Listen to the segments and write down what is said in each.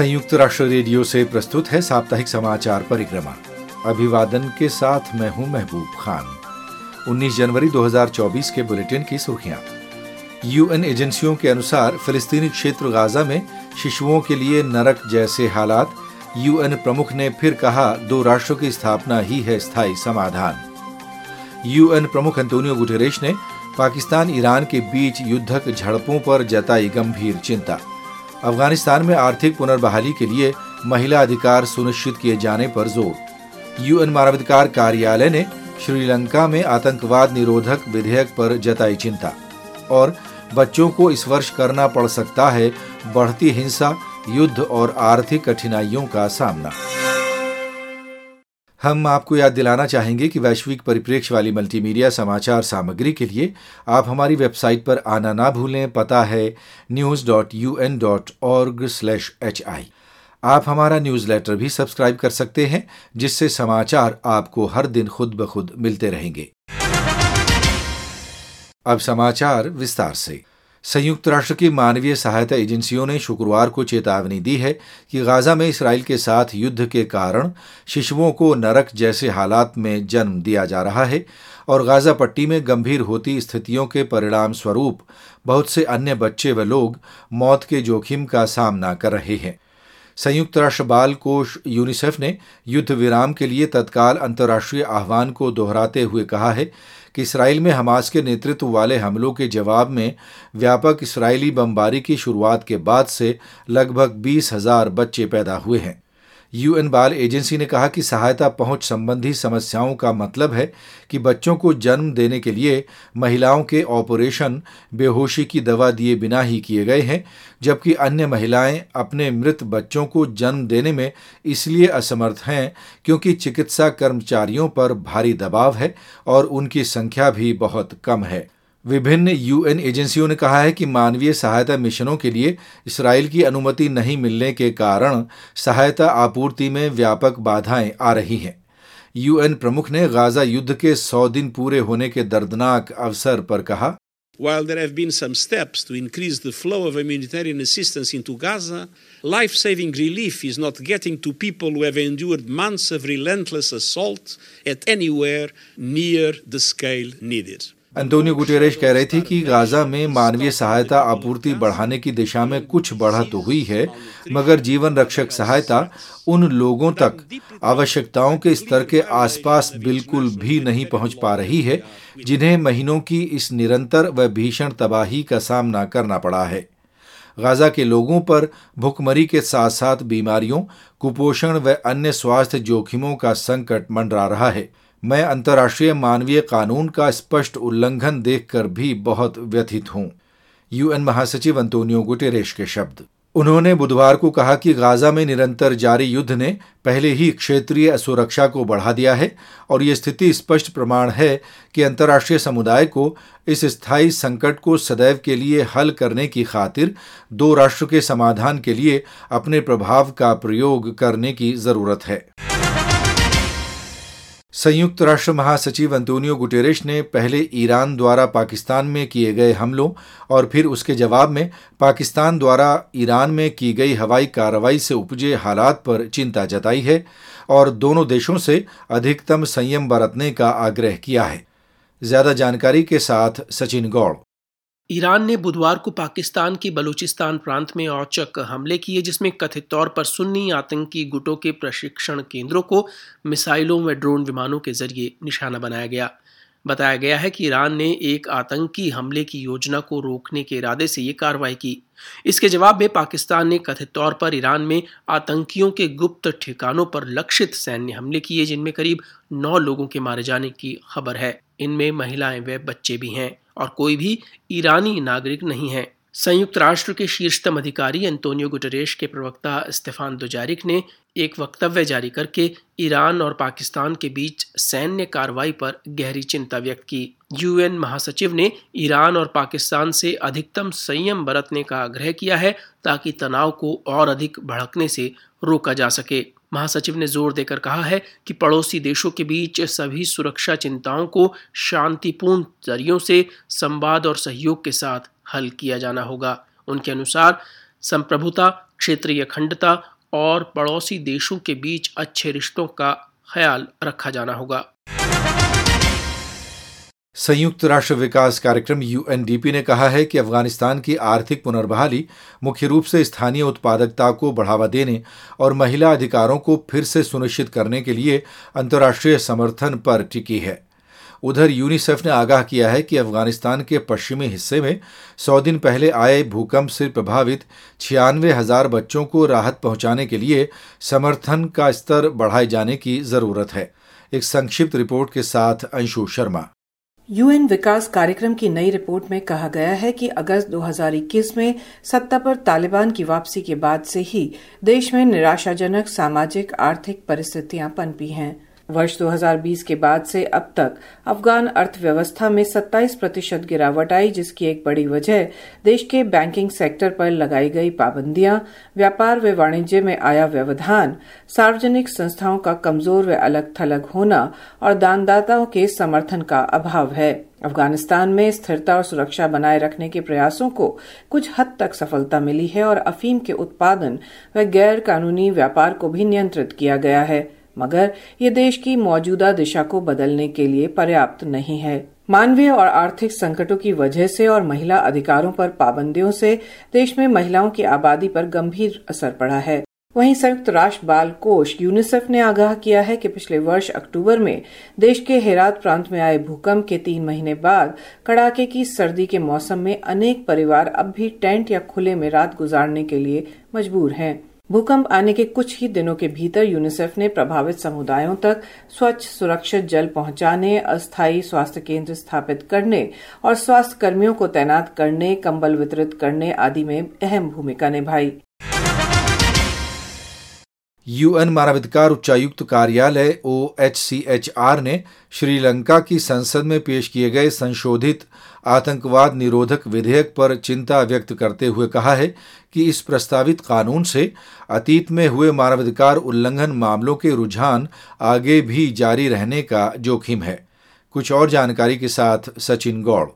संयुक्त राष्ट्र रेडियो से प्रस्तुत है साप्ताहिक समाचार परिक्रमा। अभिवादन के साथ मैं हूँ महबूब खान। 19 जनवरी 2024 के बुलेटिन की सुर्खियाँ। यूएन एजेंसियों के अनुसार फिलिस्तीनी क्षेत्र गाजा में शिशुओं के लिए नरक जैसे हालात, यूएन प्रमुख ने फिर कहा, दो राष्ट्रों की स्थापना ही है स्थायी समाधान। यूएन प्रमुख अंतोनियो गुटेरेश ने पाकिस्तान ईरान के बीच युद्धक झड़पों पर जताई गंभीर चिंता। अफ़गानिस्तान में आर्थिक पुनर्बहाली के लिए महिला अधिकार सुनिश्चित किए जाने पर ज़ोर। यूएन मानवाधिकार कार्यालय ने श्रीलंका में आतंकवाद निरोधक विधेयक पर जताई चिंता और बच्चों को इस वर्ष करना पड़ सकता है बढ़ती हिंसा, युद्ध और आर्थिक कठिनाइयों का सामना। हम आपको याद दिलाना चाहेंगे कि वैश्विक परिप्रेक्ष्य वाली मल्टीमीडिया समाचार सामग्री के लिए आप हमारी वेबसाइट पर आना ना भूलें, पता है news dot U N dot org slash H I आप हमारा न्यूज़लेटर भी सब्सक्राइब कर सकते हैं, जिससे समाचार आपको हर दिन खुद ब खुद मिलते रहेंगे। अब समाचार विस्तार से। संयुक्त राष्ट्र की मानवीय सहायता एजेंसियों ने शुक्रवार को चेतावनी दी है कि गाजा में इसराइल के साथ युद्ध के कारण शिशुओं को नरक जैसे हालात में जन्म दिया जा रहा है और गाजा पट्टी में गंभीर होती स्थितियों के परिणाम स्वरूप बहुत से अन्य बच्चे व लोग मौत के जोखिम का सामना कर रहे हैं। संयुक्त राष्ट्र बाल कोष यूनिसेफ ने युद्ध विराम के लिए तत्काल अंतर्राष्ट्रीय आह्वान को दोहराते हुए कहा है कि इसराइल में हमास के नेतृत्व वाले हमलों के जवाब में व्यापक इसराइली बमबारी की शुरुआत के बाद से लगभग बीस हज़ार बच्चे पैदा हुए हैं। यूएन बाल एजेंसी ने कहा कि सहायता पहुँच संबंधी समस्याओं का मतलब है कि बच्चों को जन्म देने के लिए महिलाओं के ऑपरेशन बेहोशी की दवा दिए बिना ही किए गए हैं, जबकि अन्य महिलाएँ अपने मृत बच्चों को जन्म देने में इसलिए असमर्थ हैं क्योंकि चिकित्सा कर्मचारियों पर भारी दबाव है और उनकी संख्या भी बहुत कम है। विभिन्न यूएन एजेंसियों ने कहा है कि मानवीय सहायता मिशनों के लिए इसराइल की अनुमति नहीं मिलने के कारण सहायता आपूर्ति में व्यापक बाधाएँ आ रही हैं यूएन प्रमुख ने गाजा युद्ध के सौ दिन पूरे होने के दर्दनाक अवसर पर कहा While there have been some steps to increase the flow of humanitarian assistance into Gaza, life saving relief is not getting to people who have endured months of relentless assault at anywhere near the scale needed. Antonio Guterres कह रहे थे कि Gaza में मानवीय सहायता आपूर्ति बढ़ाने की दिशा में कुछ बढ़त तो हुई है, मगर जीवन रक्षक सहायता उन लोगों तक आवश्यकताओं के स्तर के आसपास बिल्कुल भी नहीं पहुँच पा रही है, जिन्हें महीनों की इस निरंतर व भीषण तबाही का सामना करना पड़ा है। गाजा के लोगों पर भुखमरी के साथ साथ बीमारियों, कुपोषण व अन्य स्वास्थ्य जोखिमों का संकट मंडरा रहा है। मैं अंतर्राष्ट्रीय मानवीय कानून का स्पष्ट उल्लंघन देखकर भी बहुत व्यथित हूँ। यूएन महासचिव अंतोनियो गुटेरेश के शब्द। उन्होंने बुधवार को कहा कि गाजा में निरंतर जारी युद्ध ने पहले ही क्षेत्रीय असुरक्षा को बढ़ा दिया है और ये स्थिति स्पष्ट प्रमाण है कि अंतर्राष्ट्रीय समुदाय को इस स्थायी संकट को सदैव के लिए हल करने की खातिर दो राष्ट्र के समाधान के लिए अपने प्रभाव का प्रयोग करने की ज़रूरत है। संयुक्त राष्ट्र महासचिव अंतोनियो गुटेरेश ने पहले ईरान द्वारा पाकिस्तान में किए गए हमलों और फिर उसके जवाब में पाकिस्तान द्वारा ईरान में की गई हवाई कार्रवाई से उपजे हालात पर चिंता जताई है और दोनों देशों से अधिकतम संयम बरतने का आग्रह किया है। ज़्यादा जानकारी के साथ सचिन गौड़। ईरान ने बुधवार को पाकिस्तान के बलूचिस्तान प्रांत में औचक हमले किए, जिसमें कथित तौर पर सुन्नी आतंकी गुटों के प्रशिक्षण केंद्रों को मिसाइलों व ड्रोन विमानों के ज़रिए निशाना बनाया गया। बताया गया है कि ईरान ने एक आतंकी हमले की योजना को रोकने के इरादे से ये कार्रवाई की। इसके जवाब में पाकिस्तान ने कथित तौर पर ईरान में आतंकियों के गुप्त ठिकानों पर लक्षित सैन्य हमले किए, जिनमें करीब नौ लोगों के मारे जाने की खबर है। इनमें महिलाएँ व बच्चे भी हैं। और कोई भी ईरानी नागरिक नहीं है। संयुक्त राष्ट्र के शीर्षतम अधिकारी एंटोनियो गुटरेश के प्रवक्ता इस्तेफान दुजारिक ने एक वक्तव्य जारी करके ईरान और पाकिस्तान के बीच सैन्य कार्रवाई पर गहरी चिंता व्यक्त की। यूएन महासचिव ने ईरान और पाकिस्तान से अधिकतम संयम बरतने का आग्रह किया है ताकि तनाव को और अधिक भड़कने से रोका जा सके। महासचिव ने ज़ोर देकर कहा है कि पड़ोसी देशों के बीच सभी सुरक्षा चिंताओं को शांतिपूर्ण जरियों से संवाद और सहयोग के साथ हल किया जाना होगा। उनके अनुसार, संप्रभुता, क्षेत्रीय अखंडता और पड़ोसी देशों के बीच अच्छे रिश्तों का ख्याल रखा जाना होगा। संयुक्त राष्ट्र विकास कार्यक्रम यूएनडीपी ने कहा है कि अफ़गानिस्तान की आर्थिक पुनर्बहाली मुख्य रूप से स्थानीय उत्पादकता को बढ़ावा देने और महिला अधिकारों को फिर से सुनिश्चित करने के लिए अंतर्राष्ट्रीय समर्थन पर टिकी है। उधर यूनिसेफ ने आगाह किया है कि अफ़गानिस्तान के पश्चिमी हिस्से में सौ दिन पहले आए भूकंप से प्रभावित छियानवे हज़ार बच्चों को राहत पहुँचाने के लिए समर्थन का स्तर बढ़ाए जाने की ज़रूरत है। एक संक्षिप्त रिपोर्ट के साथ अंशु शर्मा। यूएन विकास कार्यक्रम की नई रिपोर्ट में कहा गया है कि अगस्त 2021 में सत्ता पर तालिबान की वापसी के बाद से ही देश में निराशाजनक, सामाजिक, आर्थिक परिस्थितियाँ पनपी हैं। वर्ष 2020 के बाद से अब तक अफगान अर्थव्यवस्था में 27 प्रतिशत गिरावट आई, जिसकी एक बड़ी वजह देश के बैंकिंग सेक्टर पर लगाई गई पाबंदियाँ। व्यापार व वाणिज्य में आया व्यवधान, सार्वजनिक संस्थाओं का कमज़ोर व अलग थलग होना और दानदाताओं के समर्थन का अभाव है। अफ़गानिस्तान में स्थिरता और सुरक्षा बनाए रखने के प्रयासों को कुछ हद तक सफलता मिली है और अफीम के उत्पादन व गैर कानूनी व्यापार को भी नियंत्रित किया गया है। मगर ये देश की मौजूदा दिशा को बदलने के लिए पर्याप्त नहीं है। मानवीय और आर्थिक संकटों की वजह से और महिला अधिकारों पर पाबंदियों से देश में महिलाओं की आबादी पर गंभीर असर पड़ा है। वहीं संयुक्त राष्ट्र बाल कोष यूनिसेफ ने आगाह किया है कि पिछले वर्ष अक्टूबर में देश के हेरात प्रांत में आए भूकंप के तीन महीने बाद कड़ाके की सर्दी के मौसम में अनेक परिवार अब भी टेंट या खुले में रात गुजारने के लिए मजबूर हैं। भूकंप आने के कुछ ही दिनों के भीतर यूनिसेफ ने प्रभावित समुदायों तक स्वच्छ सुरक्षित जल पहुँचाने, अस्थायी स्वास्थ्य केंद्र स्थापित करने और स्वास्थ्य कर्मियों को तैनात करने, कंबल वितरित करने आदि में अहम भूमिका निभाई। यूएन मानवाधिकार उच्चायुक्त कार्यालय O H C H R ने श्रीलंका की संसद में पेश किए गए संशोधित आतंकवाद निरोधक विधेयक पर चिंता व्यक्त करते हुए कहा है कि इस प्रस्तावित कानून से अतीत में हुए मानवाधिकार उल्लंघन मामलों के रुझान आगे भी जारी रहने का जोखिम है। कुछ और जानकारी के साथ सचिन गौड़।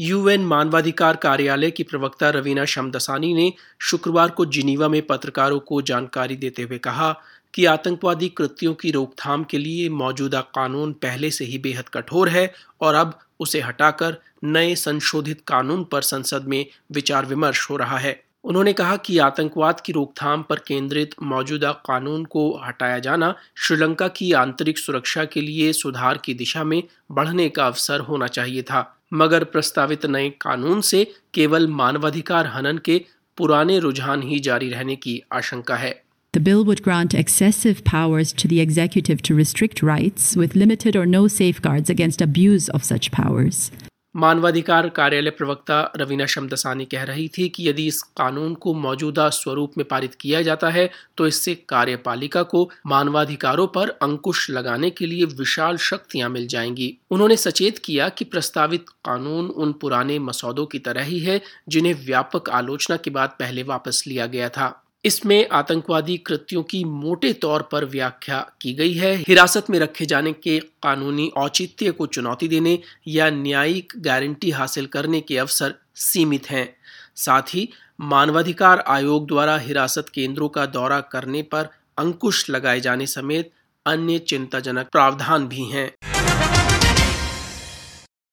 यूएन मानवाधिकार कार्यालय की प्रवक्ता रवीना शमदसानी ने शुक्रवार को जिनीवा में पत्रकारों को जानकारी देते हुए कहा कि आतंकवादी कृत्यों की रोकथाम के लिए मौजूदा कानून पहले से ही बेहद कठोर है और अब उसे हटाकर नए संशोधित कानून पर संसद में विचार विमर्श हो रहा है। उन्होंने कहा कि आतंकवाद की रोकथाम पर केंद्रित मौजूदा कानून को हटाया जाना श्रीलंका की आंतरिक सुरक्षा के लिए सुधार की दिशा में बढ़ने का अवसर होना चाहिए था। मगर प्रस्तावित नए कानून से केवल मानवाधिकार हनन के पुराने रुझान ही जारी रहने की आशंका है The bill would grant excessive powers to the executive to restrict rights with limited or no safeguards against abuse of such powers. मानवाधिकार कार्यालय प्रवक्ता रवीना शमदसानी कह रही थी कि यदि इस कानून को मौजूदा स्वरूप में पारित किया जाता है तो इससे कार्यपालिका को मानवाधिकारों पर अंकुश लगाने के लिए विशाल शक्तियाँ मिल जाएँगी। उन्होंने सचेत किया कि प्रस्तावित कानून उन पुराने मसौदों की तरह ही है, जिन्हें व्यापक आलोचना के बाद पहले वापस लिया गया था। इसमें आतंकवादी कृत्यों की मोटे तौर पर व्याख्या की गई है। हिरासत में रखे जाने के कानूनी औचित्य को चुनौती देने या न्यायिक गारंटी हासिल करने के अवसर सीमित हैं। साथ ही मानवाधिकार आयोग द्वारा हिरासत केंद्रों का दौरा करने पर अंकुश लगाए जाने समेत अन्य चिंताजनक प्रावधान भी हैं।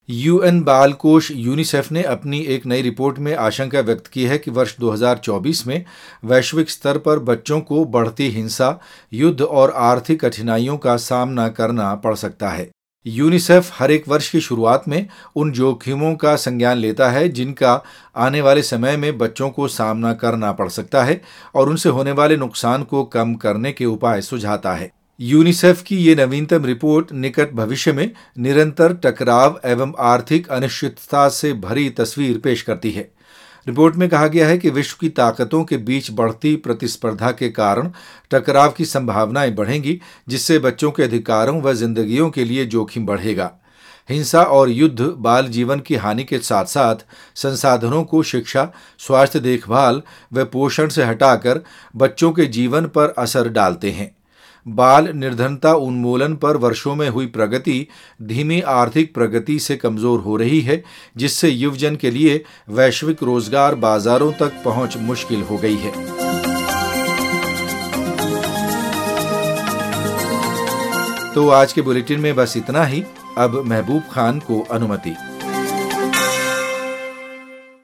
यूएन बाल कोष यूनिसेफ ने अपनी एक नई रिपोर्ट में आशंका व्यक्त की है कि वर्ष 2024 में वैश्विक स्तर पर बच्चों को बढ़ती हिंसा, युद्ध और आर्थिक कठिनाइयों का सामना करना पड़ सकता है। यूनिसेफ हर एक वर्ष की शुरुआत में उन जोखिमों का संज्ञान लेता है जिनका आने वाले समय में बच्चों को सामना करना पड़ सकता है और उनसे होने वाले नुकसान को कम करने के उपाय सुझाता है। यूनिसेफ की ये नवीनतम रिपोर्ट निकट भविष्य में निरंतर टकराव एवं आर्थिक अनिश्चितता से भरी तस्वीर पेश करती है। रिपोर्ट में कहा गया है कि विश्व की ताकतों के बीच बढ़ती प्रतिस्पर्धा के कारण टकराव की संभावनाएँ बढ़ेंगी, जिससे बच्चों के अधिकारों व जिंदगियों के लिए जोखिम बढ़ेगा। हिंसा और युद्ध बाल जीवन की हानि के साथ साथ संसाधनों को शिक्षा, स्वास्थ्य देखभाल व पोषण से हटाकर बच्चों के जीवन पर असर डालते हैं। बाल निर्धनता उन्मूलन पर वर्षों में हुई प्रगति धीमी आर्थिक प्रगति से कमज़ोर हो रही है, जिससे युवजन के लिए वैश्विक रोज़गार बाजारों तक पहुँच मुश्किल हो गई है। तो आज के बुलेटिन में बस इतना ही। अब महबूब खान को अनुमति।